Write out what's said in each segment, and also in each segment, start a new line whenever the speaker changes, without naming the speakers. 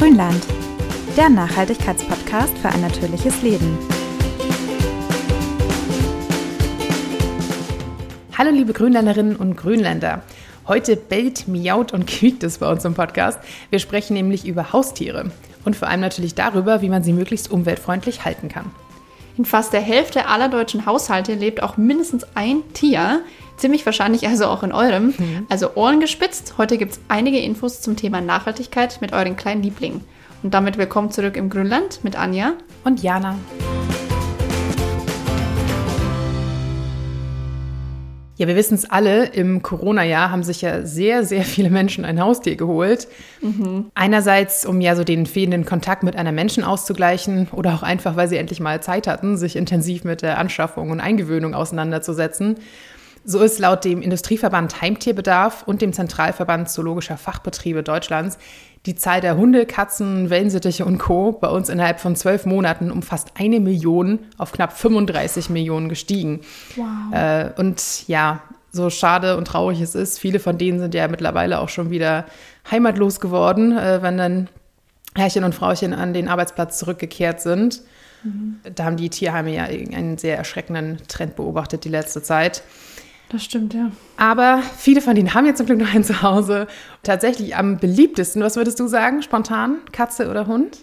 Grünland, der Nachhaltigkeitspodcast für ein natürliches Leben.
Hallo liebe Grünländerinnen und Grünländer. Heute bellt, miaut und quiekt es bei uns im Podcast. Wir sprechen nämlich über Haustiere und vor allem natürlich darüber, wie man sie möglichst umweltfreundlich halten kann.
In fast der Hälfte aller deutschen Haushalte lebt auch mindestens ein Tier. Ziemlich wahrscheinlich also auch in eurem. Mhm. Also Ohren gespitzt. Heute gibt es einige Infos zum Thema Nachhaltigkeit mit euren kleinen Lieblingen. Und damit willkommen zurück im Grünland mit Anja
und Jana. Ja, wir wissen es alle, im Corona-Jahr haben sich ja sehr, sehr viele Menschen ein Haustier geholt. Mhm. Einerseits, um ja so den fehlenden Kontakt mit einer Menschen auszugleichen oder auch einfach, weil sie endlich mal Zeit hatten, sich intensiv mit der Anschaffung und Eingewöhnung auseinanderzusetzen. So ist laut dem Industrieverband Heimtierbedarf und dem Zentralverband Zoologischer Fachbetriebe Deutschlands die Zahl der Hunde, Katzen, Wellensittiche und Co. bei uns innerhalb von zwölf Monaten um fast eine Million auf knapp 35 Millionen gestiegen. Wow. Äh, und ja, so schade und traurig es ist, viele von denen sind ja mittlerweile auch schon wieder heimatlos geworden, äh, wenn dann Herrchen und Frauchen an den Arbeitsplatz zurückgekehrt sind. Mhm. Da haben die Tierheime ja einen sehr erschreckenden Trend beobachtet die letzte Zeit.
Das stimmt, ja.
Aber viele von denen haben jetzt zum Glück noch ein Zuhause. Tatsächlich am beliebtesten, was würdest du sagen, spontan, Katze oder Hund?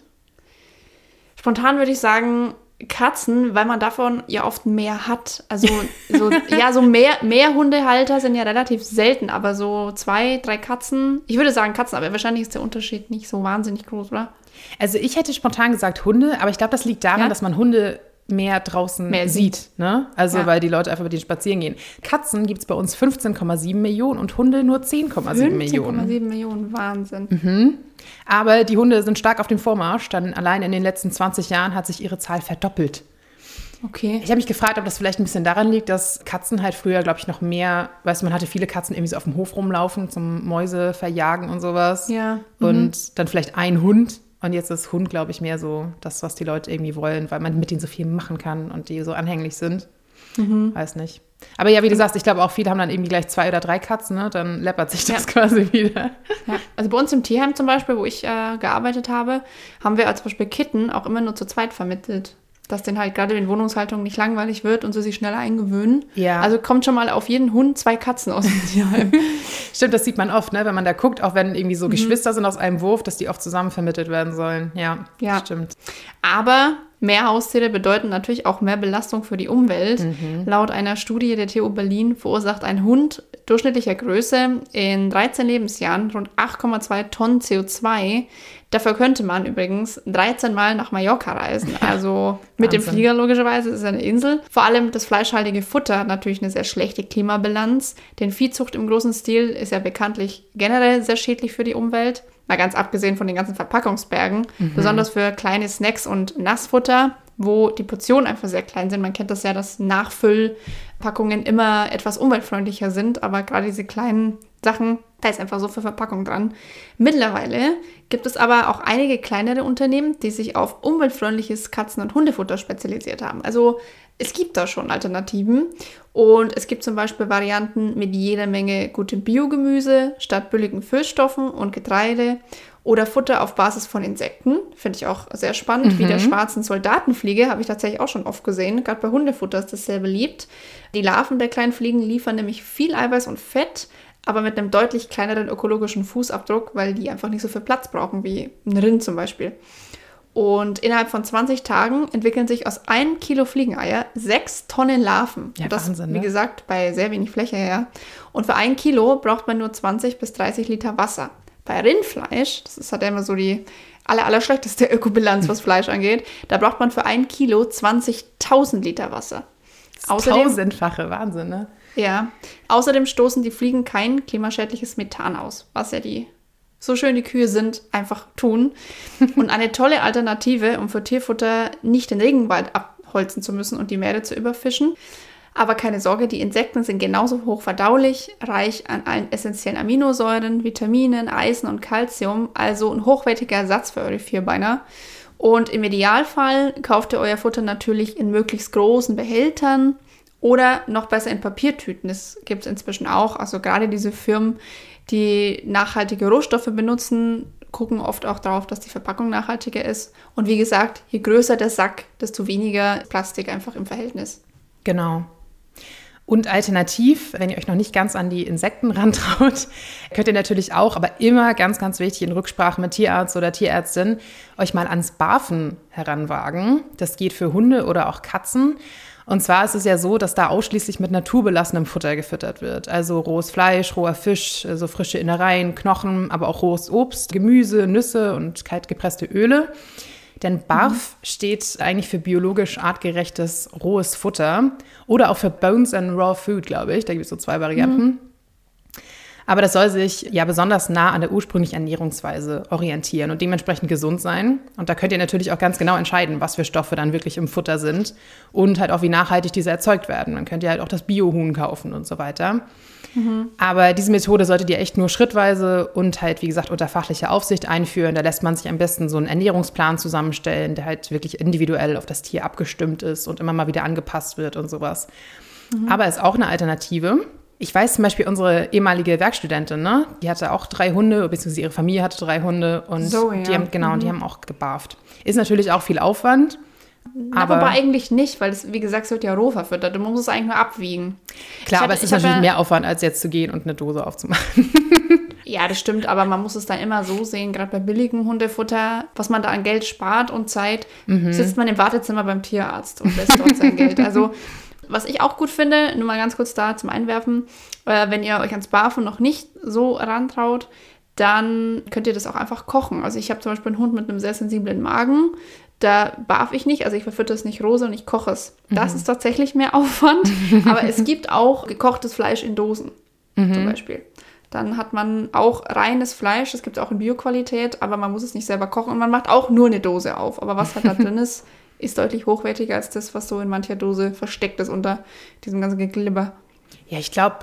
Spontan würde ich sagen Katzen, weil man davon ja oft mehr hat. Also so, ja, so mehr, mehr Hundehalter sind ja relativ selten, aber so zwei, drei Katzen. Ich würde sagen Katzen, aber wahrscheinlich ist der Unterschied nicht so wahnsinnig groß, oder?
Also ich hätte spontan gesagt Hunde, aber ich glaube, das liegt daran, ja? dass man Hunde mehr draußen mehr sieht. sieht. Ne? Also ja. weil die Leute einfach mit denen spazieren gehen. Katzen gibt es bei uns 15,7 Millionen und Hunde nur 10,7 Millionen.
15,7 Millionen, Wahnsinn.
Mhm. Aber die Hunde sind stark auf dem Vormarsch. Dann allein in den letzten 20 Jahren hat sich ihre Zahl verdoppelt.
Okay.
Ich habe mich gefragt, ob das vielleicht ein bisschen daran liegt, dass Katzen halt früher, glaube ich, noch mehr, weißt du, man hatte viele Katzen irgendwie so auf dem Hof rumlaufen zum Mäuse verjagen und sowas.
Ja.
Und mhm. dann vielleicht ein Hund und jetzt ist Hund, glaube ich, mehr so das, was die Leute irgendwie wollen, weil man mit denen so viel machen kann und die so anhänglich sind. Mhm. Weiß nicht. Aber ja, wie du sagst, ich glaube auch viele haben dann irgendwie gleich zwei oder drei Katzen, ne? dann läppert sich das ja. quasi wieder.
Ja. Also bei uns im Tierheim zum Beispiel, wo ich äh, gearbeitet habe, haben wir als Beispiel Kitten auch immer nur zu zweit vermittelt dass den halt gerade in Wohnungshaltung nicht langweilig wird und sie sich schneller eingewöhnen.
Ja.
Also kommt schon mal auf jeden Hund zwei Katzen aus dem Tierheim.
Stimmt, das sieht man oft, ne? wenn man da guckt, auch wenn irgendwie so mhm. Geschwister sind aus einem Wurf, dass die oft zusammen vermittelt werden sollen. Ja,
ja. stimmt. Aber mehr Haustiere bedeuten natürlich auch mehr Belastung für die Umwelt. Mhm. Laut einer Studie der TU Berlin verursacht ein Hund durchschnittlicher Größe in 13 Lebensjahren rund 8,2 Tonnen CO2. Dafür könnte man übrigens 13 Mal nach Mallorca reisen. Also mit dem Flieger logischerweise, ist eine Insel. Vor allem das fleischhaltige Futter hat natürlich eine sehr schlechte Klimabilanz. Denn Viehzucht im großen Stil ist ja bekanntlich generell sehr schädlich für die Umwelt. Mal ganz abgesehen von den ganzen Verpackungsbergen. Mhm. Besonders für kleine Snacks und Nassfutter wo die Portionen einfach sehr klein sind. Man kennt das ja, dass Nachfüllpackungen immer etwas umweltfreundlicher sind, aber gerade diese kleinen Sachen, da ist einfach so viel Verpackung dran. Mittlerweile gibt es aber auch einige kleinere Unternehmen, die sich auf umweltfreundliches Katzen- und Hundefutter spezialisiert haben. Also es gibt da schon Alternativen und es gibt zum Beispiel Varianten mit jeder Menge gutem Biogemüse statt billigen Füllstoffen und Getreide oder Futter auf Basis von Insekten. Finde ich auch sehr spannend. Mhm. Wie der schwarzen Soldatenfliege habe ich tatsächlich auch schon oft gesehen. Gerade bei Hundefutter ist das sehr beliebt. Die Larven der kleinen Fliegen liefern nämlich viel Eiweiß und Fett, aber mit einem deutlich kleineren ökologischen Fußabdruck, weil die einfach nicht so viel Platz brauchen wie ein Rind zum Beispiel. Und innerhalb von 20 Tagen entwickeln sich aus einem Kilo Fliegeneier sechs Tonnen Larven.
Ja,
das,
Wahnsinn,
ne? wie gesagt, bei sehr wenig Fläche her. Und für ein Kilo braucht man nur 20 bis 30 Liter Wasser. Bei Rindfleisch, das ist halt immer so die aller, aller schlechteste Ökobilanz, was Fleisch angeht, da braucht man für ein Kilo 20.000 Liter Wasser.
Außerdem, Tausendfache, Wahnsinn, ne?
Ja. Außerdem stoßen die Fliegen kein klimaschädliches Methan aus, was ja die so schön die Kühe sind, einfach tun. Und eine tolle Alternative, um für Tierfutter nicht den Regenwald abholzen zu müssen und die Meere zu überfischen. Aber keine Sorge, die Insekten sind genauso hoch verdaulich, reich an allen essentiellen Aminosäuren, Vitaminen, Eisen und Calcium, also ein hochwertiger Ersatz für eure Vierbeiner. Und im Idealfall kauft ihr euer Futter natürlich in möglichst großen Behältern oder noch besser in Papiertüten. Das gibt es inzwischen auch. Also gerade diese Firmen, die nachhaltige Rohstoffe benutzen, gucken oft auch darauf, dass die Verpackung nachhaltiger ist. Und wie gesagt, je größer der Sack, desto weniger Plastik einfach im Verhältnis.
Genau. Und alternativ, wenn ihr euch noch nicht ganz an die Insekten rantraut, könnt ihr natürlich auch, aber immer ganz, ganz wichtig in Rücksprache mit Tierarzt oder Tierärztin, euch mal ans Barfen heranwagen. Das geht für Hunde oder auch Katzen. Und zwar ist es ja so, dass da ausschließlich mit naturbelassenem Futter gefüttert wird. Also rohes Fleisch, roher Fisch, so also frische Innereien, Knochen, aber auch rohes Obst, Gemüse, Nüsse und kalt gepresste Öle. Denn BARF mhm. steht eigentlich für biologisch artgerechtes rohes Futter oder auch für Bones and Raw Food, glaube ich. Da gibt es so zwei Varianten. Mhm. Aber das soll sich ja besonders nah an der ursprünglichen Ernährungsweise orientieren und dementsprechend gesund sein. Und da könnt ihr natürlich auch ganz genau entscheiden, was für Stoffe dann wirklich im Futter sind und halt auch, wie nachhaltig diese erzeugt werden. Dann könnt ihr halt auch das Biohuhn kaufen und so weiter. Mhm. Aber diese Methode solltet ihr echt nur schrittweise und halt, wie gesagt, unter fachlicher Aufsicht einführen. Da lässt man sich am besten so einen Ernährungsplan zusammenstellen, der halt wirklich individuell auf das Tier abgestimmt ist und immer mal wieder angepasst wird und sowas. Mhm. Aber ist auch eine Alternative. Ich weiß zum Beispiel, unsere ehemalige Werkstudentin, ne? die hatte auch drei Hunde, beziehungsweise ihre Familie hatte drei Hunde und so, ja. die haben, genau, mhm. die haben auch gebarft. Ist natürlich auch viel Aufwand.
Aber, aber eigentlich nicht, weil es, wie gesagt, es wird ja roh verfüttert. Du musst es eigentlich nur abwiegen.
Klar, hatte, aber es ist natürlich ja, mehr Aufwand, als jetzt zu gehen und eine Dose aufzumachen.
ja, das stimmt, aber man muss es dann immer so sehen, gerade bei billigem Hundefutter, was man da an Geld spart und Zeit, mhm. sitzt man im Wartezimmer beim Tierarzt und lässt dort sein Geld. Also, was ich auch gut finde, nur mal ganz kurz da zum Einwerfen, äh, wenn ihr euch ans Barfen noch nicht so rantraut, dann könnt ihr das auch einfach kochen. Also ich habe zum Beispiel einen Hund mit einem sehr sensiblen Magen. Da barf ich nicht, also ich verfütter es nicht rosa und ich koche es. Das mhm. ist tatsächlich mehr Aufwand. aber es gibt auch gekochtes Fleisch in Dosen mhm. zum Beispiel. Dann hat man auch reines Fleisch, das gibt es auch in Bioqualität, aber man muss es nicht selber kochen und man macht auch nur eine Dose auf. Aber was halt da drin ist, ist deutlich hochwertiger als das, was so in mancher Dose versteckt ist unter diesem ganzen Geglibber.
Ja, ich glaube,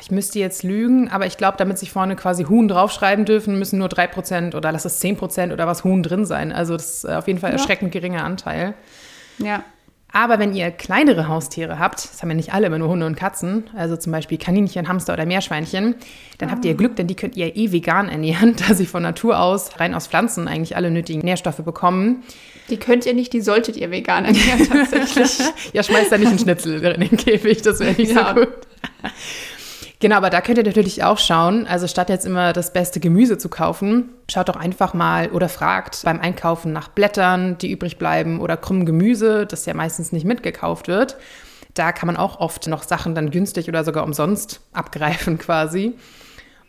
ich müsste jetzt lügen, aber ich glaube, damit sich vorne quasi Huhn draufschreiben dürfen, müssen nur 3% oder lass es 10% oder was Huhn drin sein. Also das ist auf jeden Fall ein ja. erschreckend geringer Anteil.
Ja.
Aber wenn ihr kleinere Haustiere habt, das haben ja nicht alle immer nur Hunde und Katzen, also zum Beispiel Kaninchen, Hamster oder Meerschweinchen, dann ah. habt ihr ah. Glück, denn die könnt ihr eh vegan ernähren, da sie von Natur aus rein aus Pflanzen eigentlich alle nötigen Nährstoffe bekommen.
Die könnt ihr nicht, die solltet ihr vegan ernähren tatsächlich.
ja, schmeißt da nicht einen Schnitzel in den Käfig, das wäre nicht ja. so gut. Genau, aber da könnt ihr natürlich auch schauen. Also statt jetzt immer das beste Gemüse zu kaufen, schaut doch einfach mal oder fragt beim Einkaufen nach Blättern, die übrig bleiben oder krummem Gemüse, das ja meistens nicht mitgekauft wird. Da kann man auch oft noch Sachen dann günstig oder sogar umsonst abgreifen quasi.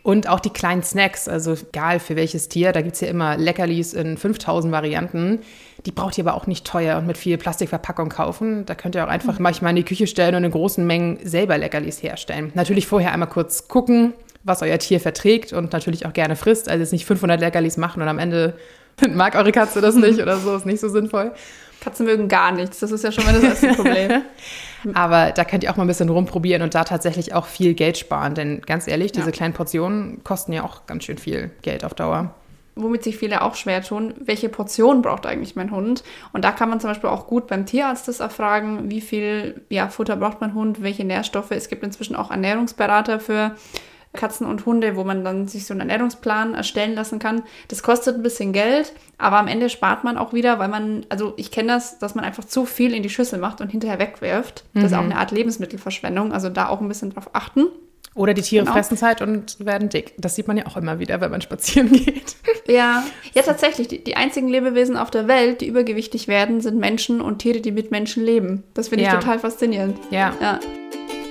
Und auch die kleinen Snacks, also egal für welches Tier, da gibt es ja immer Leckerlis in 5000 Varianten. Die braucht ihr aber auch nicht teuer und mit viel Plastikverpackung kaufen. Da könnt ihr auch einfach mhm. manchmal in die Küche stellen und in großen Mengen selber Leckerlis herstellen. Natürlich vorher einmal kurz gucken, was euer Tier verträgt und natürlich auch gerne frisst. Also jetzt nicht 500 Leckerlis machen und am Ende mag eure Katze das nicht oder so, ist nicht so sinnvoll.
Katzen mögen gar nichts. Das ist ja schon mal das erste Problem.
Aber da könnt ihr auch mal ein bisschen rumprobieren und da tatsächlich auch viel Geld sparen. Denn ganz ehrlich, diese ja. kleinen Portionen kosten ja auch ganz schön viel Geld auf Dauer.
Womit sich viele auch schwer tun, welche Portion braucht eigentlich mein Hund? Und da kann man zum Beispiel auch gut beim Tierarzt das erfragen, wie viel ja, Futter braucht mein Hund, welche Nährstoffe. Es gibt inzwischen auch Ernährungsberater für Katzen und Hunde, wo man dann sich so einen Ernährungsplan erstellen lassen kann. Das kostet ein bisschen Geld, aber am Ende spart man auch wieder, weil man, also ich kenne das, dass man einfach zu viel in die Schüssel macht und hinterher wegwirft. Das ist auch mhm. eine Art Lebensmittelverschwendung, also da auch ein bisschen drauf achten.
Oder die Tiere genau. fressen es halt und werden dick. Das sieht man ja auch immer wieder, wenn man spazieren geht.
Ja, ja tatsächlich. Die, die einzigen Lebewesen auf der Welt, die übergewichtig werden, sind Menschen und Tiere, die mit Menschen leben. Das finde ich ja. total faszinierend.
Ja. ja.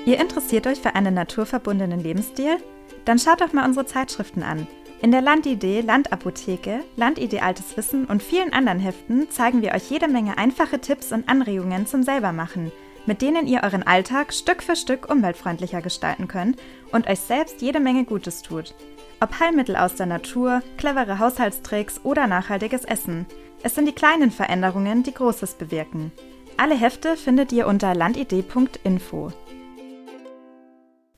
Ihr interessiert euch für einen naturverbundenen Lebensstil? Dann schaut doch mal unsere Zeitschriften an. In der Landidee, Landapotheke, Landidee Altes Wissen und vielen anderen Heften zeigen wir euch jede Menge einfache Tipps und Anregungen zum Selbermachen, mit denen ihr euren Alltag Stück für Stück umweltfreundlicher gestalten könnt und euch selbst jede Menge Gutes tut. Ob Heilmittel aus der Natur, clevere Haushaltstricks oder nachhaltiges Essen. Es sind die kleinen Veränderungen, die Großes bewirken. Alle Hefte findet ihr unter landidee.info.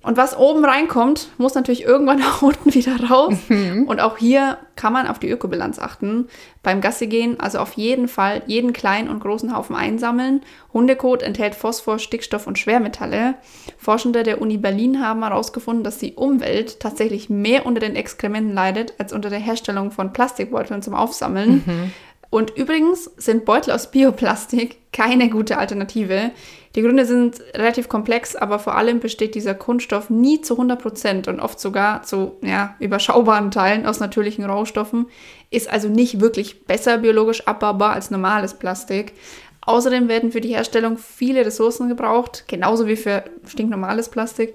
Und was oben reinkommt, muss natürlich irgendwann auch unten wieder raus. Mhm. Und auch hier kann man auf die Ökobilanz achten. Beim Gassi gehen also auf jeden Fall jeden kleinen und großen Haufen einsammeln. Hundekot enthält Phosphor, Stickstoff und Schwermetalle. Forschende der Uni Berlin haben herausgefunden, dass die Umwelt tatsächlich mehr unter den Exkrementen leidet als unter der Herstellung von Plastikbeuteln zum Aufsammeln. Mhm. Und übrigens sind Beutel aus Bioplastik keine gute Alternative. Die Gründe sind relativ komplex, aber vor allem besteht dieser Kunststoff nie zu 100 Prozent und oft sogar zu ja, überschaubaren Teilen aus natürlichen Rohstoffen, ist also nicht wirklich besser biologisch abbaubar als normales Plastik. Außerdem werden für die Herstellung viele Ressourcen gebraucht, genauso wie für stinknormales Plastik.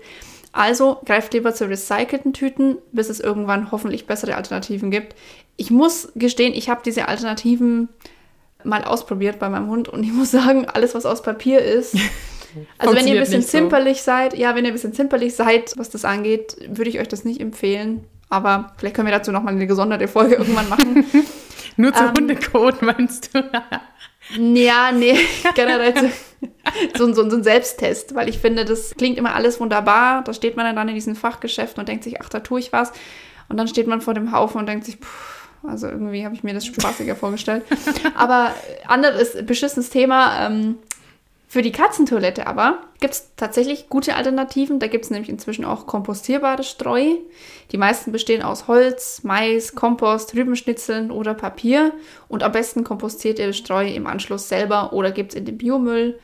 Also greift lieber zu recycelten Tüten, bis es irgendwann hoffentlich bessere Alternativen gibt. Ich muss gestehen, ich habe diese Alternativen mal ausprobiert bei meinem Hund und ich muss sagen, alles, was aus Papier ist. Also wenn ihr ein bisschen zimperlich so. seid, ja, wenn ihr ein bisschen zimperlich seid, was das angeht, würde ich euch das nicht empfehlen. Aber vielleicht können wir dazu nochmal eine gesonderte Folge irgendwann machen.
Nur zu ähm, Hundecode meinst du?
ja, nee, generell so, so, so, ein Selbsttest, weil ich finde, das klingt immer alles wunderbar. Da steht man dann in diesen Fachgeschäften und denkt sich, ach, da tue ich was. Und dann steht man vor dem Haufen und denkt sich, pff, also irgendwie habe ich mir das spaßiger vorgestellt. Aber anderes beschissenes Thema. Ähm, für die Katzentoilette aber gibt es tatsächlich gute Alternativen. Da gibt es nämlich inzwischen auch kompostierbare Streu. Die meisten bestehen aus Holz, Mais, Kompost, Rübenschnitzeln oder Papier. Und am besten kompostiert ihr Streu im Anschluss selber oder gibt es in den Biomüll.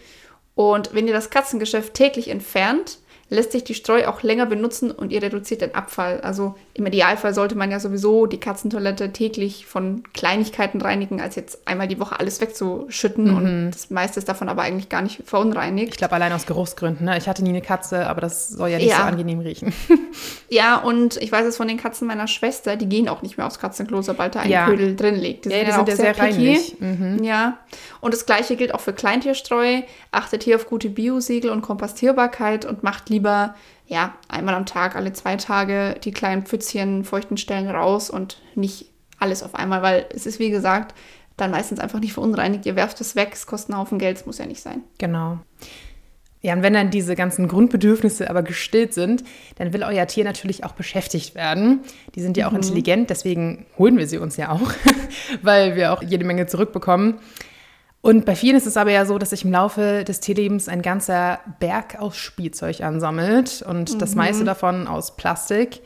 Und wenn ihr das Katzengeschäft täglich entfernt, lässt sich die Streu auch länger benutzen und ihr reduziert den Abfall. Also im Idealfall sollte man ja sowieso die Katzentoilette täglich von Kleinigkeiten reinigen, als jetzt einmal die Woche alles wegzuschütten mhm. und das meiste ist davon aber eigentlich gar nicht verunreinigt.
Ich glaube allein aus Geruchsgründen. Ne? Ich hatte nie eine Katze, aber das soll ja nicht ja. so angenehm riechen.
ja, und ich weiß es von den Katzen meiner Schwester, die gehen auch nicht mehr aufs Katzenklo, sobald da ein ja. Ködel drin liegt.
Die ja, sind, die sind ja sehr, sehr reinlich.
Mhm. Ja, und das gleiche gilt auch für Kleintierstreu. Achtet hier auf gute Biosiegel und Kompostierbarkeit und macht lieber ja, einmal am Tag, alle zwei Tage die kleinen Pfützchen, feuchten Stellen raus und nicht alles auf einmal, weil es ist, wie gesagt, dann meistens einfach nicht verunreinigt. Ihr werft es weg, es kostet einen Haufen Geld, es muss ja nicht sein.
Genau. Ja, und wenn dann diese ganzen Grundbedürfnisse aber gestillt sind, dann will euer Tier natürlich auch beschäftigt werden. Die sind ja auch mhm. intelligent, deswegen holen wir sie uns ja auch, weil wir auch jede Menge zurückbekommen. Und bei vielen ist es aber ja so, dass sich im Laufe des Tierlebens ein ganzer Berg aus Spielzeug ansammelt und mhm. das meiste davon aus Plastik.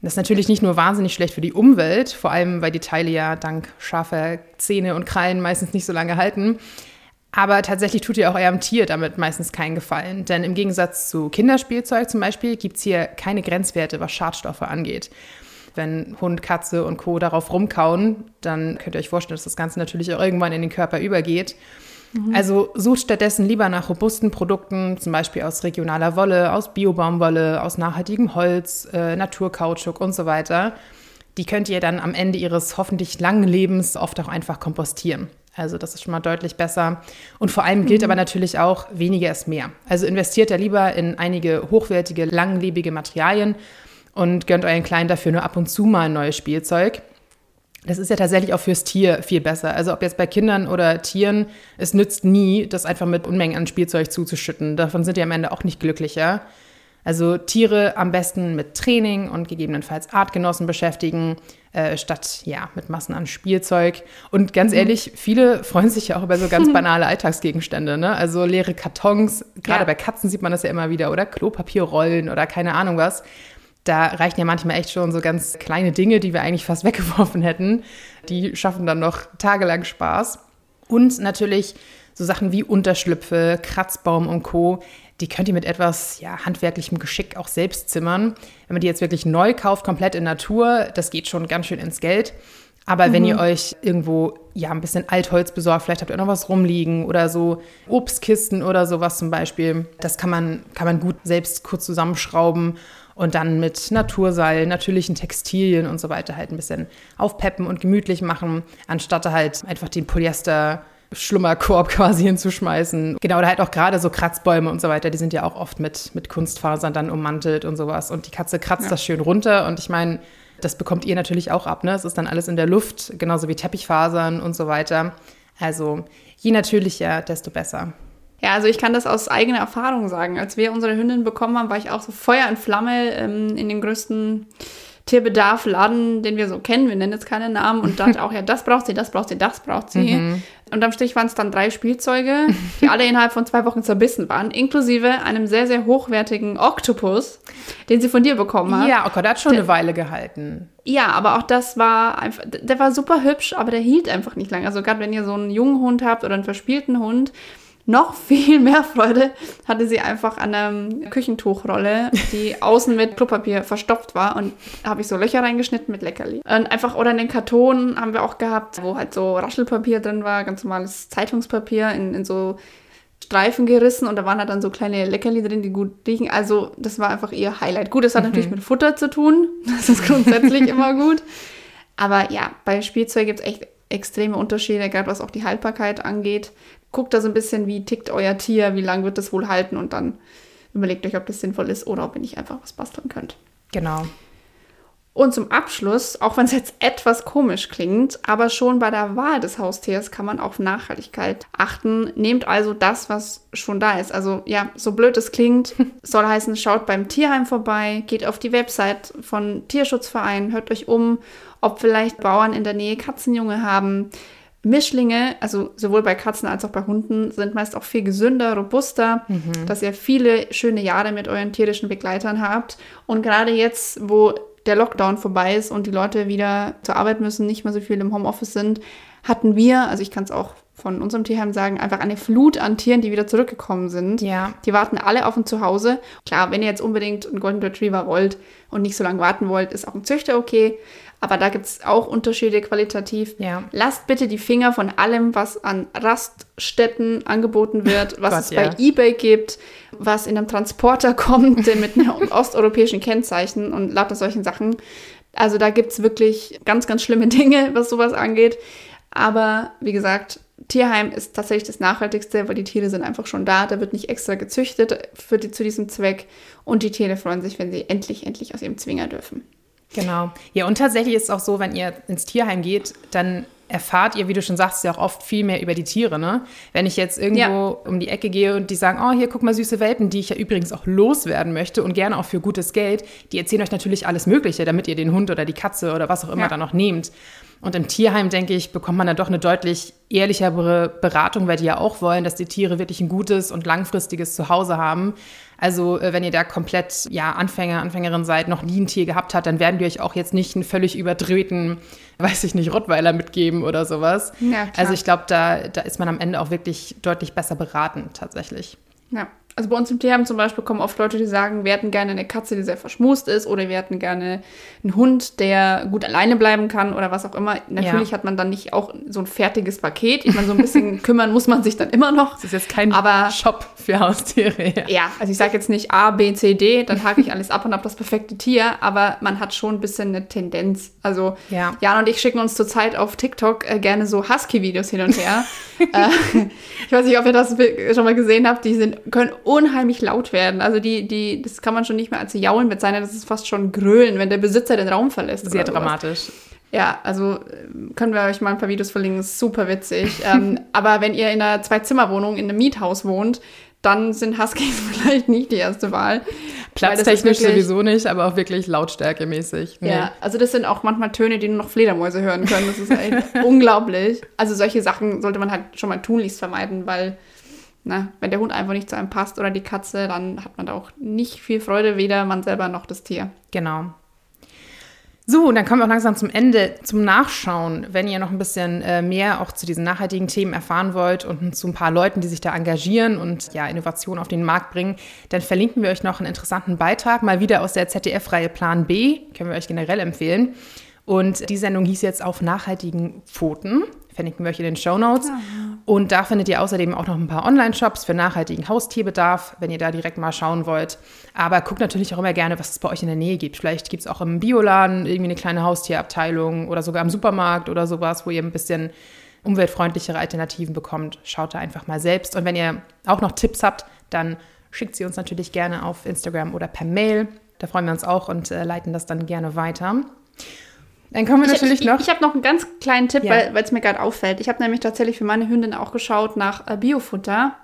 Das ist natürlich nicht nur wahnsinnig schlecht für die Umwelt, vor allem weil die Teile ja dank scharfer Zähne und Krallen meistens nicht so lange halten. Aber tatsächlich tut ihr auch eurem Tier damit meistens keinen Gefallen. Denn im Gegensatz zu Kinderspielzeug zum Beispiel gibt es hier keine Grenzwerte, was Schadstoffe angeht wenn Hund, Katze und Co. darauf rumkauen, dann könnt ihr euch vorstellen, dass das Ganze natürlich auch irgendwann in den Körper übergeht. Mhm. Also sucht stattdessen lieber nach robusten Produkten, zum Beispiel aus regionaler Wolle, aus Biobaumwolle, aus nachhaltigem Holz, äh, Naturkautschuk und so weiter. Die könnt ihr dann am Ende ihres hoffentlich langen Lebens oft auch einfach kompostieren. Also das ist schon mal deutlich besser. Und vor allem gilt mhm. aber natürlich auch, weniger ist mehr. Also investiert da lieber in einige hochwertige, langlebige Materialien und gönnt euren Kleinen dafür nur ab und zu mal ein neues Spielzeug. Das ist ja tatsächlich auch fürs Tier viel besser. Also ob jetzt bei Kindern oder Tieren, es nützt nie, das einfach mit Unmengen an Spielzeug zuzuschütten. Davon sind die am Ende auch nicht glücklicher. Also Tiere am besten mit Training und gegebenenfalls Artgenossen beschäftigen, äh, statt ja mit Massen an Spielzeug. Und ganz mhm. ehrlich, viele freuen sich ja auch über so ganz banale Alltagsgegenstände. Ne? Also leere Kartons, gerade ja. bei Katzen sieht man das ja immer wieder, oder Klopapierrollen oder keine Ahnung was da reichen ja manchmal echt schon so ganz kleine Dinge, die wir eigentlich fast weggeworfen hätten. Die schaffen dann noch tagelang Spaß. Und natürlich so Sachen wie Unterschlüpfe, Kratzbaum und Co. Die könnt ihr mit etwas ja, handwerklichem Geschick auch selbst zimmern. Wenn man die jetzt wirklich neu kauft, komplett in Natur, das geht schon ganz schön ins Geld. Aber mhm. wenn ihr euch irgendwo ja ein bisschen Altholz besorgt, vielleicht habt ihr noch was rumliegen oder so Obstkisten oder sowas zum Beispiel, das kann man, kann man gut selbst kurz zusammenschrauben und dann mit Naturseil, natürlichen Textilien und so weiter halt ein bisschen aufpeppen und gemütlich machen, anstatt halt einfach den Polyester Schlummerkorb quasi hinzuschmeißen. Genau, oder halt auch gerade so Kratzbäume und so weiter, die sind ja auch oft mit, mit Kunstfasern dann ummantelt und sowas. Und die Katze kratzt ja. das schön runter und ich meine, das bekommt ihr natürlich auch ab, ne? Es ist dann alles in der Luft, genauso wie Teppichfasern und so weiter. Also je natürlicher, desto besser.
Ja, also ich kann das aus eigener Erfahrung sagen. Als wir unsere Hündin bekommen haben, war ich auch so Feuer und Flamme ähm, in dem größten Tierbedarf-Laden, den wir so kennen. Wir nennen jetzt keine Namen und dachte auch, ja, das braucht sie, das braucht sie, das braucht sie. Mhm. Und am Strich waren es dann drei Spielzeuge, die alle innerhalb von zwei Wochen zerbissen waren, inklusive einem sehr, sehr hochwertigen Oktopus, den sie von dir bekommen hat.
Ja, oh Gott, der hat schon der, eine Weile gehalten.
Ja, aber auch das war einfach, der war super hübsch, aber der hielt einfach nicht lange. Also gerade wenn ihr so einen jungen Hund habt oder einen verspielten Hund, noch viel mehr Freude hatte sie einfach an einer Küchentuchrolle, die außen mit Klopapier verstopft war und habe ich so Löcher reingeschnitten mit Leckerli. Und einfach, oder in den Karton haben wir auch gehabt, wo halt so Raschelpapier drin war, ganz normales Zeitungspapier in, in so Streifen gerissen und da waren halt dann so kleine Leckerli drin, die gut riechen. Also das war einfach ihr Highlight. Gut, das hat mhm. natürlich mit Futter zu tun. Das ist grundsätzlich immer gut. Aber ja, bei Spielzeug gibt es echt extreme Unterschiede, gerade was auch die Haltbarkeit angeht guckt da so ein bisschen, wie tickt euer Tier, wie lange wird das wohl halten und dann überlegt euch, ob das sinnvoll ist oder ob ihr nicht einfach was basteln könnt.
Genau.
Und zum Abschluss, auch wenn es jetzt etwas komisch klingt, aber schon bei der Wahl des Haustiers kann man auf Nachhaltigkeit achten. Nehmt also das, was schon da ist. Also ja, so blöd es klingt, soll heißen, schaut beim Tierheim vorbei, geht auf die Website von Tierschutzvereinen, hört euch um, ob vielleicht Bauern in der Nähe Katzenjunge haben. Mischlinge, also sowohl bei Katzen als auch bei Hunden, sind meist auch viel gesünder, robuster, mhm. dass ihr viele schöne Jahre mit euren tierischen Begleitern habt. Und gerade jetzt, wo der Lockdown vorbei ist und die Leute wieder zur Arbeit müssen, nicht mehr so viel im Homeoffice sind, hatten wir, also ich kann es auch von unserem Tierheim sagen, einfach eine Flut an Tieren, die wieder zurückgekommen sind.
Ja.
Die warten alle auf ein Zuhause. Klar, wenn ihr jetzt unbedingt einen Golden Retriever wollt und nicht so lange warten wollt, ist auch ein Züchter okay. Aber da gibt es auch Unterschiede qualitativ.
Ja.
Lasst bitte die Finger von allem, was an Raststätten angeboten wird, was Gott, es bei ja. eBay gibt, was in einem Transporter kommt mit einem osteuropäischen Kennzeichen und lauter solchen Sachen. Also da gibt es wirklich ganz, ganz schlimme Dinge, was sowas angeht. Aber wie gesagt, Tierheim ist tatsächlich das Nachhaltigste, weil die Tiere sind einfach schon da. Da wird nicht extra gezüchtet für die, zu diesem Zweck. Und die Tiere freuen sich, wenn sie endlich, endlich aus ihrem Zwinger dürfen.
Genau. Ja, und tatsächlich ist es auch so, wenn ihr ins Tierheim geht, dann erfahrt ihr, wie du schon sagst, ja auch oft viel mehr über die Tiere, ne? Wenn ich jetzt irgendwo ja. um die Ecke gehe und die sagen, oh, hier guck mal süße Welpen, die ich ja übrigens auch loswerden möchte und gerne auch für gutes Geld, die erzählen euch natürlich alles Mögliche, damit ihr den Hund oder die Katze oder was auch immer ja. da noch nehmt. Und im Tierheim, denke ich, bekommt man dann doch eine deutlich ehrlichere Beratung, weil die ja auch wollen, dass die Tiere wirklich ein gutes und langfristiges Zuhause haben. Also äh, wenn ihr da komplett ja, Anfänger, Anfängerin seid, noch nie ein Tier gehabt habt, dann werden wir euch auch jetzt nicht einen völlig überdrehten, weiß ich nicht, Rottweiler mitgeben oder sowas. Ja, also ich glaube, da, da ist man am Ende auch wirklich deutlich besser beraten tatsächlich.
Ja. Also bei uns im Tierheim zum Beispiel kommen oft Leute, die sagen, wir hätten gerne eine Katze, die sehr verschmust ist oder wir hätten gerne einen Hund, der gut alleine bleiben kann oder was auch immer. Natürlich ja. hat man dann nicht auch so ein fertiges Paket. Ich meine, so ein bisschen kümmern muss man sich dann immer noch.
Das ist jetzt kein aber, Shop für Haustiere.
Ja, ja also ich sage jetzt nicht A, B, C, D, dann hake ich alles ab und habe das perfekte Tier, aber man hat schon ein bisschen eine Tendenz. Also ja. Jan und ich schicken uns zurzeit auf TikTok äh, gerne so Husky-Videos hin und her. äh, ich weiß nicht, ob ihr das schon mal gesehen habt. Die sind, können unheimlich laut werden. Also die, die, das kann man schon nicht mehr als Jaulen bezeichnen, das ist fast schon Grölen, wenn der Besitzer den Raum verlässt.
Sehr dramatisch.
Ja, also äh, können wir euch mal ein paar Videos verlinken, ist super witzig. ähm, aber wenn ihr in einer Zwei-Zimmer-Wohnung in einem Miethaus wohnt, dann sind Huskies vielleicht nicht die erste Wahl.
Platztechnisch wirklich, sowieso nicht, aber auch wirklich lautstärkemäßig.
Nee. Ja, also das sind auch manchmal Töne, die nur noch Fledermäuse hören können. Das ist echt unglaublich. Also solche Sachen sollte man halt schon mal tunlichst vermeiden, weil na, wenn der Hund einfach nicht zu einem passt oder die Katze, dann hat man da auch nicht viel Freude, weder man selber noch das Tier.
Genau. So, und dann kommen wir auch langsam zum Ende, zum Nachschauen. Wenn ihr noch ein bisschen äh, mehr auch zu diesen nachhaltigen Themen erfahren wollt und zu ein paar Leuten, die sich da engagieren und ja, Innovationen auf den Markt bringen, dann verlinken wir euch noch einen interessanten Beitrag, mal wieder aus der ZDF-Reihe Plan B, können wir euch generell empfehlen. Und die Sendung hieß jetzt auf nachhaltigen Pfoten verlinken wir euch in den Show Notes. Ja. Und da findet ihr außerdem auch noch ein paar Online-Shops für nachhaltigen Haustierbedarf, wenn ihr da direkt mal schauen wollt. Aber guckt natürlich auch immer gerne, was es bei euch in der Nähe gibt. Vielleicht gibt es auch im Bioladen irgendwie eine kleine Haustierabteilung oder sogar im Supermarkt oder sowas, wo ihr ein bisschen umweltfreundlichere Alternativen bekommt. Schaut da einfach mal selbst. Und wenn ihr auch noch Tipps habt, dann schickt sie uns natürlich gerne auf Instagram oder per Mail. Da freuen wir uns auch und äh, leiten das dann gerne weiter. Dann kommen wir ich, natürlich
ich,
noch.
Ich, habe noch einen ganz kleinen Tipp, ja. weil es mir gerade auffällt. Ich habe nämlich tatsächlich für meine Hündin auch geschaut nach äh, Biofutter.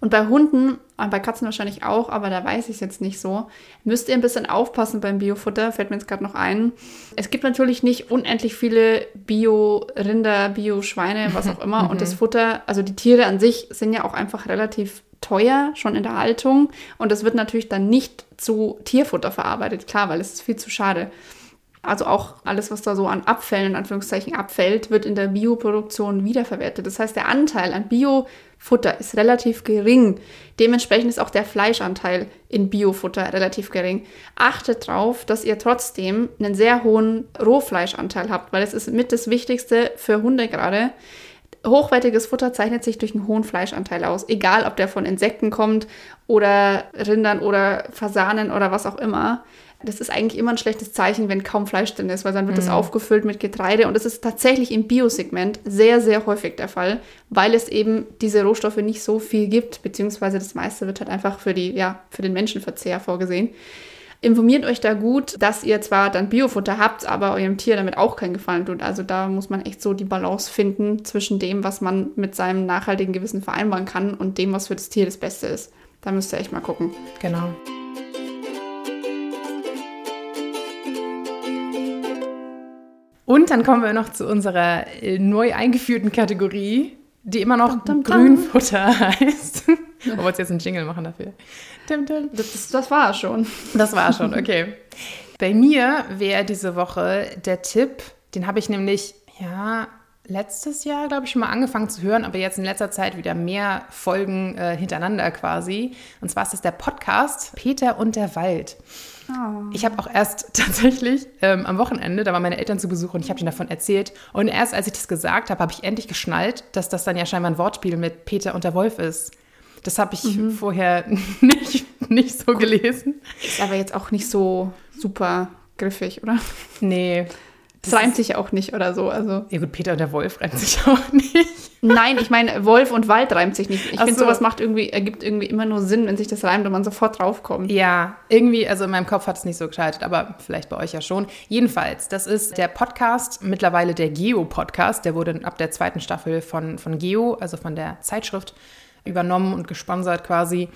Und bei Hunden, bei Katzen wahrscheinlich auch, aber da weiß ich es jetzt nicht so, müsst ihr ein bisschen aufpassen beim Biofutter, fällt mir jetzt gerade noch ein. Es gibt natürlich nicht unendlich viele Bio-Rinder, Bio-Schweine, was auch immer. und das Futter, also die Tiere an sich sind ja auch einfach relativ teuer, schon in der Haltung. Und das wird natürlich dann nicht zu Tierfutter verarbeitet, klar, weil es ist viel zu schade. Also auch alles, was da so an Abfällen, in Anführungszeichen, abfällt, wird in der Bioproduktion wiederverwertet. Das heißt, der Anteil an Biofutter ist relativ gering. Dementsprechend ist auch der Fleischanteil in Biofutter relativ gering. Achtet darauf, dass ihr trotzdem einen sehr hohen Rohfleischanteil habt, weil es ist mit das Wichtigste für Hunde gerade. Hochwertiges Futter zeichnet sich durch einen hohen Fleischanteil aus, egal ob der von Insekten kommt oder Rindern oder Fasanen oder was auch immer das ist eigentlich immer ein schlechtes Zeichen, wenn kaum Fleisch drin ist, weil dann wird mhm. das aufgefüllt mit Getreide. Und das ist tatsächlich im Biosegment sehr, sehr häufig der Fall, weil es eben diese Rohstoffe nicht so viel gibt, beziehungsweise das meiste wird halt einfach für, die, ja, für den Menschenverzehr vorgesehen. Informiert euch da gut, dass ihr zwar dann Biofutter habt, aber eurem Tier damit auch keinen Gefallen tut. Also da muss man echt so die Balance finden zwischen dem, was man mit seinem nachhaltigen Gewissen vereinbaren kann und dem, was für das Tier das Beste ist. Da müsst ihr echt mal gucken.
Genau. Und dann kommen wir noch zu unserer äh, neu eingeführten Kategorie, die immer noch dum, dum, Grünfutter heißt. Wollen wir jetzt einen Jingle machen dafür?
Dum, das, das war schon.
Das war schon, okay. Bei mir wäre diese Woche der Tipp, den habe ich nämlich, ja, letztes Jahr, glaube ich, schon mal angefangen zu hören, aber jetzt in letzter Zeit wieder mehr Folgen äh, hintereinander quasi. Und zwar ist das der Podcast Peter und der Wald. Oh. Ich habe auch erst tatsächlich ähm, am Wochenende, da waren meine Eltern zu Besuch und ich habe ihnen davon erzählt. Und erst als ich das gesagt habe, habe ich endlich geschnallt, dass das dann ja scheinbar ein Wortspiel mit Peter und der Wolf ist. Das habe ich mhm. vorher nicht, nicht so gelesen.
Ist aber jetzt auch nicht so super griffig, oder?
Nee,
das reimt sich auch nicht oder so. Also.
Ja gut, Peter und der Wolf reimt sich auch nicht.
Nein, ich meine, Wolf und Wald reimt sich nicht. Ich finde, so. sowas macht irgendwie, ergibt irgendwie immer nur Sinn, wenn sich das reimt und man sofort draufkommt.
Ja, irgendwie, also in meinem Kopf hat es nicht so geschaltet, aber vielleicht bei euch ja schon. Jedenfalls, das ist der Podcast, mittlerweile der Geo-Podcast. Der wurde ab der zweiten Staffel von, von Geo, also von der Zeitschrift, übernommen und gesponsert quasi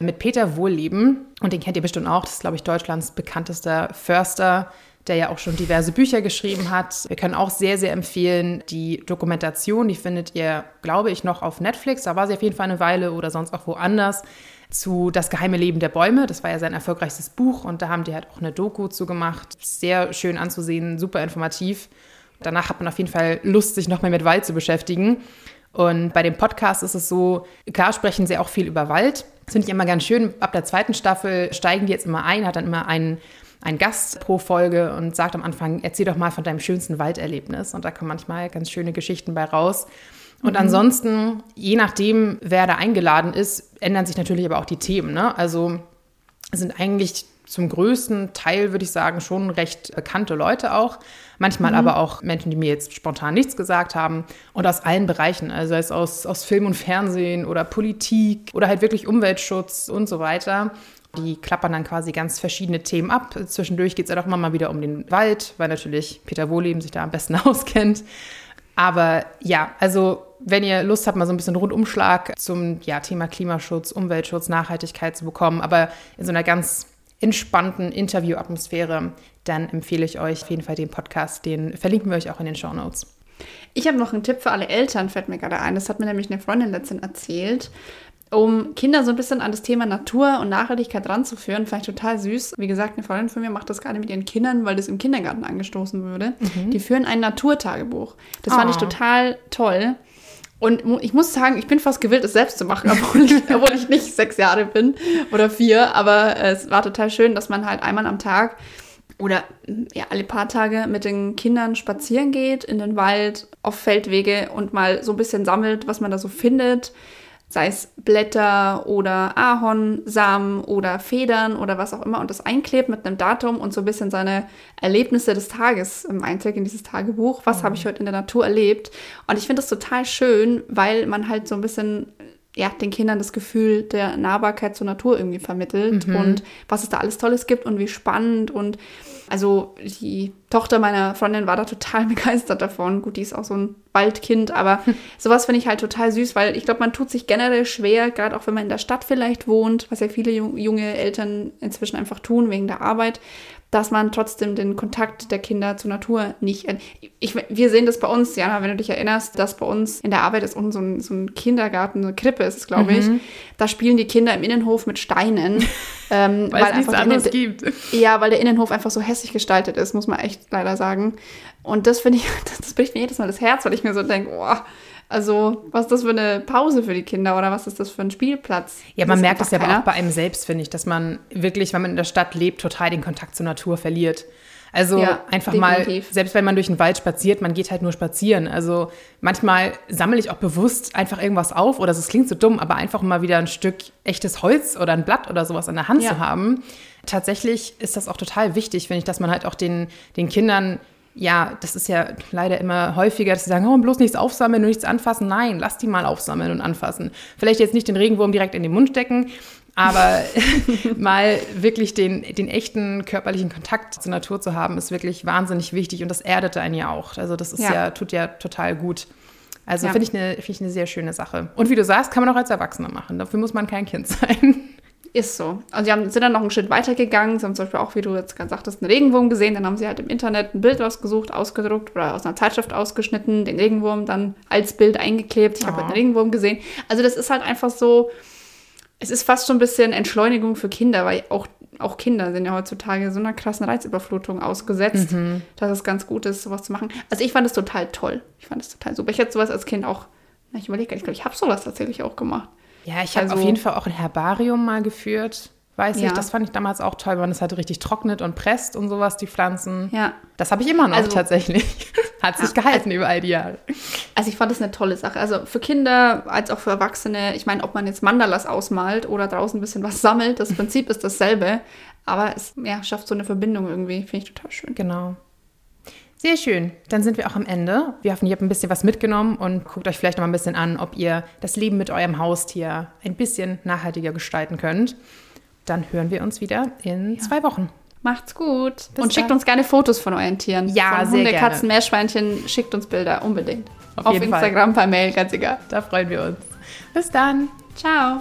mit Peter Wohlleben. Und den kennt ihr bestimmt auch. Das ist, glaube ich, Deutschlands bekanntester Förster der ja auch schon diverse Bücher geschrieben hat. Wir können auch sehr, sehr empfehlen die Dokumentation, die findet ihr, glaube ich, noch auf Netflix. Da war sie auf jeden Fall eine Weile oder sonst auch woanders zu Das geheime Leben der Bäume. Das war ja sein erfolgreichstes Buch und da haben die halt auch eine Doku zu gemacht. Sehr schön anzusehen, super informativ. Danach hat man auf jeden Fall Lust, sich noch mehr mit Wald zu beschäftigen. Und bei dem Podcast ist es so, klar sprechen sie auch viel über Wald. Das finde ich immer ganz schön. Ab der zweiten Staffel steigen die jetzt immer ein, hat dann immer einen ein Gast pro Folge und sagt am Anfang, erzähl doch mal von deinem schönsten Walderlebnis. Und da kommen manchmal ganz schöne Geschichten bei raus. Und mhm. ansonsten, je nachdem, wer da eingeladen ist, ändern sich natürlich aber auch die Themen. Ne? Also sind eigentlich zum größten Teil, würde ich sagen, schon recht bekannte Leute auch. Manchmal mhm. aber auch Menschen, die mir jetzt spontan nichts gesagt haben. Und aus allen Bereichen, also aus, aus Film und Fernsehen oder Politik oder halt wirklich Umweltschutz und so weiter. Die klappern dann quasi ganz verschiedene Themen ab. Zwischendurch geht es ja auch immer mal wieder um den Wald, weil natürlich Peter Wohleben sich da am besten auskennt. Aber ja, also wenn ihr Lust habt, mal so ein bisschen Rundumschlag zum ja, Thema Klimaschutz, Umweltschutz, Nachhaltigkeit zu bekommen, aber in so einer ganz entspannten Interview-Atmosphäre, dann empfehle ich euch auf jeden Fall den Podcast. Den verlinken wir euch auch in den Show Notes.
Ich habe noch einen Tipp für alle Eltern, fällt mir gerade ein. Das hat mir nämlich eine Freundin letztens erzählt um Kinder so ein bisschen an das Thema Natur und Nachhaltigkeit ranzuführen. Vielleicht total süß. Wie gesagt, eine Freundin von mir macht das gerade mit ihren Kindern, weil das im Kindergarten angestoßen würde. Mhm. Die führen ein Naturtagebuch. Das oh. fand ich oh. total toll. Und ich muss sagen, ich bin fast gewillt, es selbst zu machen, obwohl ich, obwohl ich nicht sechs Jahre bin oder vier. Aber es war total schön, dass man halt einmal am Tag oder ja, alle paar Tage mit den Kindern spazieren geht, in den Wald, auf Feldwege und mal so ein bisschen sammelt, was man da so findet sei es Blätter oder Ahornsamen oder Federn oder was auch immer und das einklebt mit einem Datum und so ein bisschen seine Erlebnisse des Tages im einträgt in dieses Tagebuch. Was mhm. habe ich heute in der Natur erlebt? Und ich finde das total schön, weil man halt so ein bisschen ja, den Kindern das Gefühl der Nahbarkeit zur Natur irgendwie vermittelt
Mhm.
und was es da alles Tolles gibt und wie spannend und also die Tochter meiner Freundin war da total begeistert davon. Gut, die ist auch so ein Waldkind, aber sowas finde ich halt total süß, weil ich glaube, man tut sich generell schwer, gerade auch wenn man in der Stadt vielleicht wohnt, was ja viele ju- junge Eltern inzwischen einfach tun wegen der Arbeit, dass man trotzdem den Kontakt der Kinder zur Natur nicht. Ich, wir sehen das bei uns, Jana, wenn du dich erinnerst, dass bei uns in der Arbeit ist unten so ein, so ein Kindergarten, eine Krippe ist es, glaube ich. Da spielen die Kinder im Innenhof mit Steinen. ähm,
Weil es nichts
der
anderes gibt.
ja, weil der Innenhof einfach so hässlich gestaltet ist, muss man echt leider sagen. Und das finde ich, das bricht mir jedes Mal das Herz, weil ich mir so denke, oh, also was ist das für eine Pause für die Kinder oder was ist das für ein Spielplatz?
Ja, man
Das
merkt es ja aber auch bei einem selbst, finde ich, dass man wirklich, wenn man in der Stadt lebt, total den Kontakt zur Natur verliert. Also
Ja,
einfach
definitiv.
mal, selbst wenn man durch den Wald spaziert, man geht halt nur spazieren. Also manchmal sammle ich auch bewusst einfach irgendwas auf oder es klingt so dumm, aber einfach mal wieder ein Stück echtes Holz oder ein Blatt oder sowas an der Hand
Ja.
zu haben. Tatsächlich ist das auch total wichtig, finde ich, dass man halt auch den, den Kindern ja, das ist ja leider immer häufiger, dass sie sagen, oh, bloß nichts aufsammeln und nichts anfassen. Nein, lass die mal aufsammeln und anfassen. Vielleicht jetzt nicht den Regenwurm direkt in den Mund stecken, aber mal wirklich den, den echten körperlichen Kontakt zur Natur zu haben, ist wirklich wahnsinnig wichtig und das erdet einen ja auch. Also das ist ja,
Ja.
tut ja total gut. Also
Ja.
finde ich, eine, finde ich eine sehr schöne Sache. Und wie du sagst, kann man auch als Erwachsener machen. Dafür muss man kein Kind sein.
Ist so. Also sie haben, sind dann noch einen Schritt weiter gegangen. Sie haben zum Beispiel auch, wie du jetzt gerade sagtest, einen Regenwurm gesehen. Dann haben sie halt im Internet ein Bild rausgesucht, ausgedruckt oder aus einer Zeitschrift ausgeschnitten, den Regenwurm dann als Bild eingeklebt. Ich habe halt einen Regenwurm gesehen. Also das ist halt einfach so, es ist fast schon ein bisschen Entschleunigung für Kinder, weil auch, auch Kinder sind ja heutzutage so einer krassen Reizüberflutung ausgesetzt,
Mhm.
dass es ganz gut ist, sowas zu machen. Also ich fand es total toll. Ich fand es total super. Ich hätte sowas als Kind auch, na, ich überlege, ich glaube, ich habe sowas tatsächlich auch gemacht.
Ja, ich habe
Also-
auf jeden Fall auch ein Herbarium mal geführt. Weiß
Ja.
ich, das fand ich damals auch toll, weil man das halt richtig trocknet und presst und sowas, die Pflanzen.
Ja.
Das habe ich immer noch
Also-
tatsächlich. Hat sich gehalten über all die Jahre.
Also ich fand das eine tolle Sache. Also für Kinder als auch für Erwachsene, ich meine, ob man jetzt Mandalas ausmalt oder draußen ein bisschen was sammelt, das Prinzip ist dasselbe. Aber es ja, schafft so eine Verbindung irgendwie. Finde ich total schön.
Genau. Sehr schön. Dann sind wir auch am Ende. Wir hoffen, ihr habt ein bisschen was mitgenommen und guckt euch vielleicht noch mal ein bisschen an, ob ihr das Leben mit eurem Haustier ein bisschen nachhaltiger gestalten könnt. Dann hören wir uns wieder in zwei Wochen.
Macht's gut.
Bis
Und schickt
dann.
uns gerne Fotos von euren Tieren.
Ja,
von
sehr
Hunde,
gerne.
Katzen, Meerschweinchen. Schickt uns Bilder unbedingt.
Auf
Auf
jeden Fall.
Instagram, per Mail, ganz egal.
Da freuen wir uns. Bis dann.
Ciao.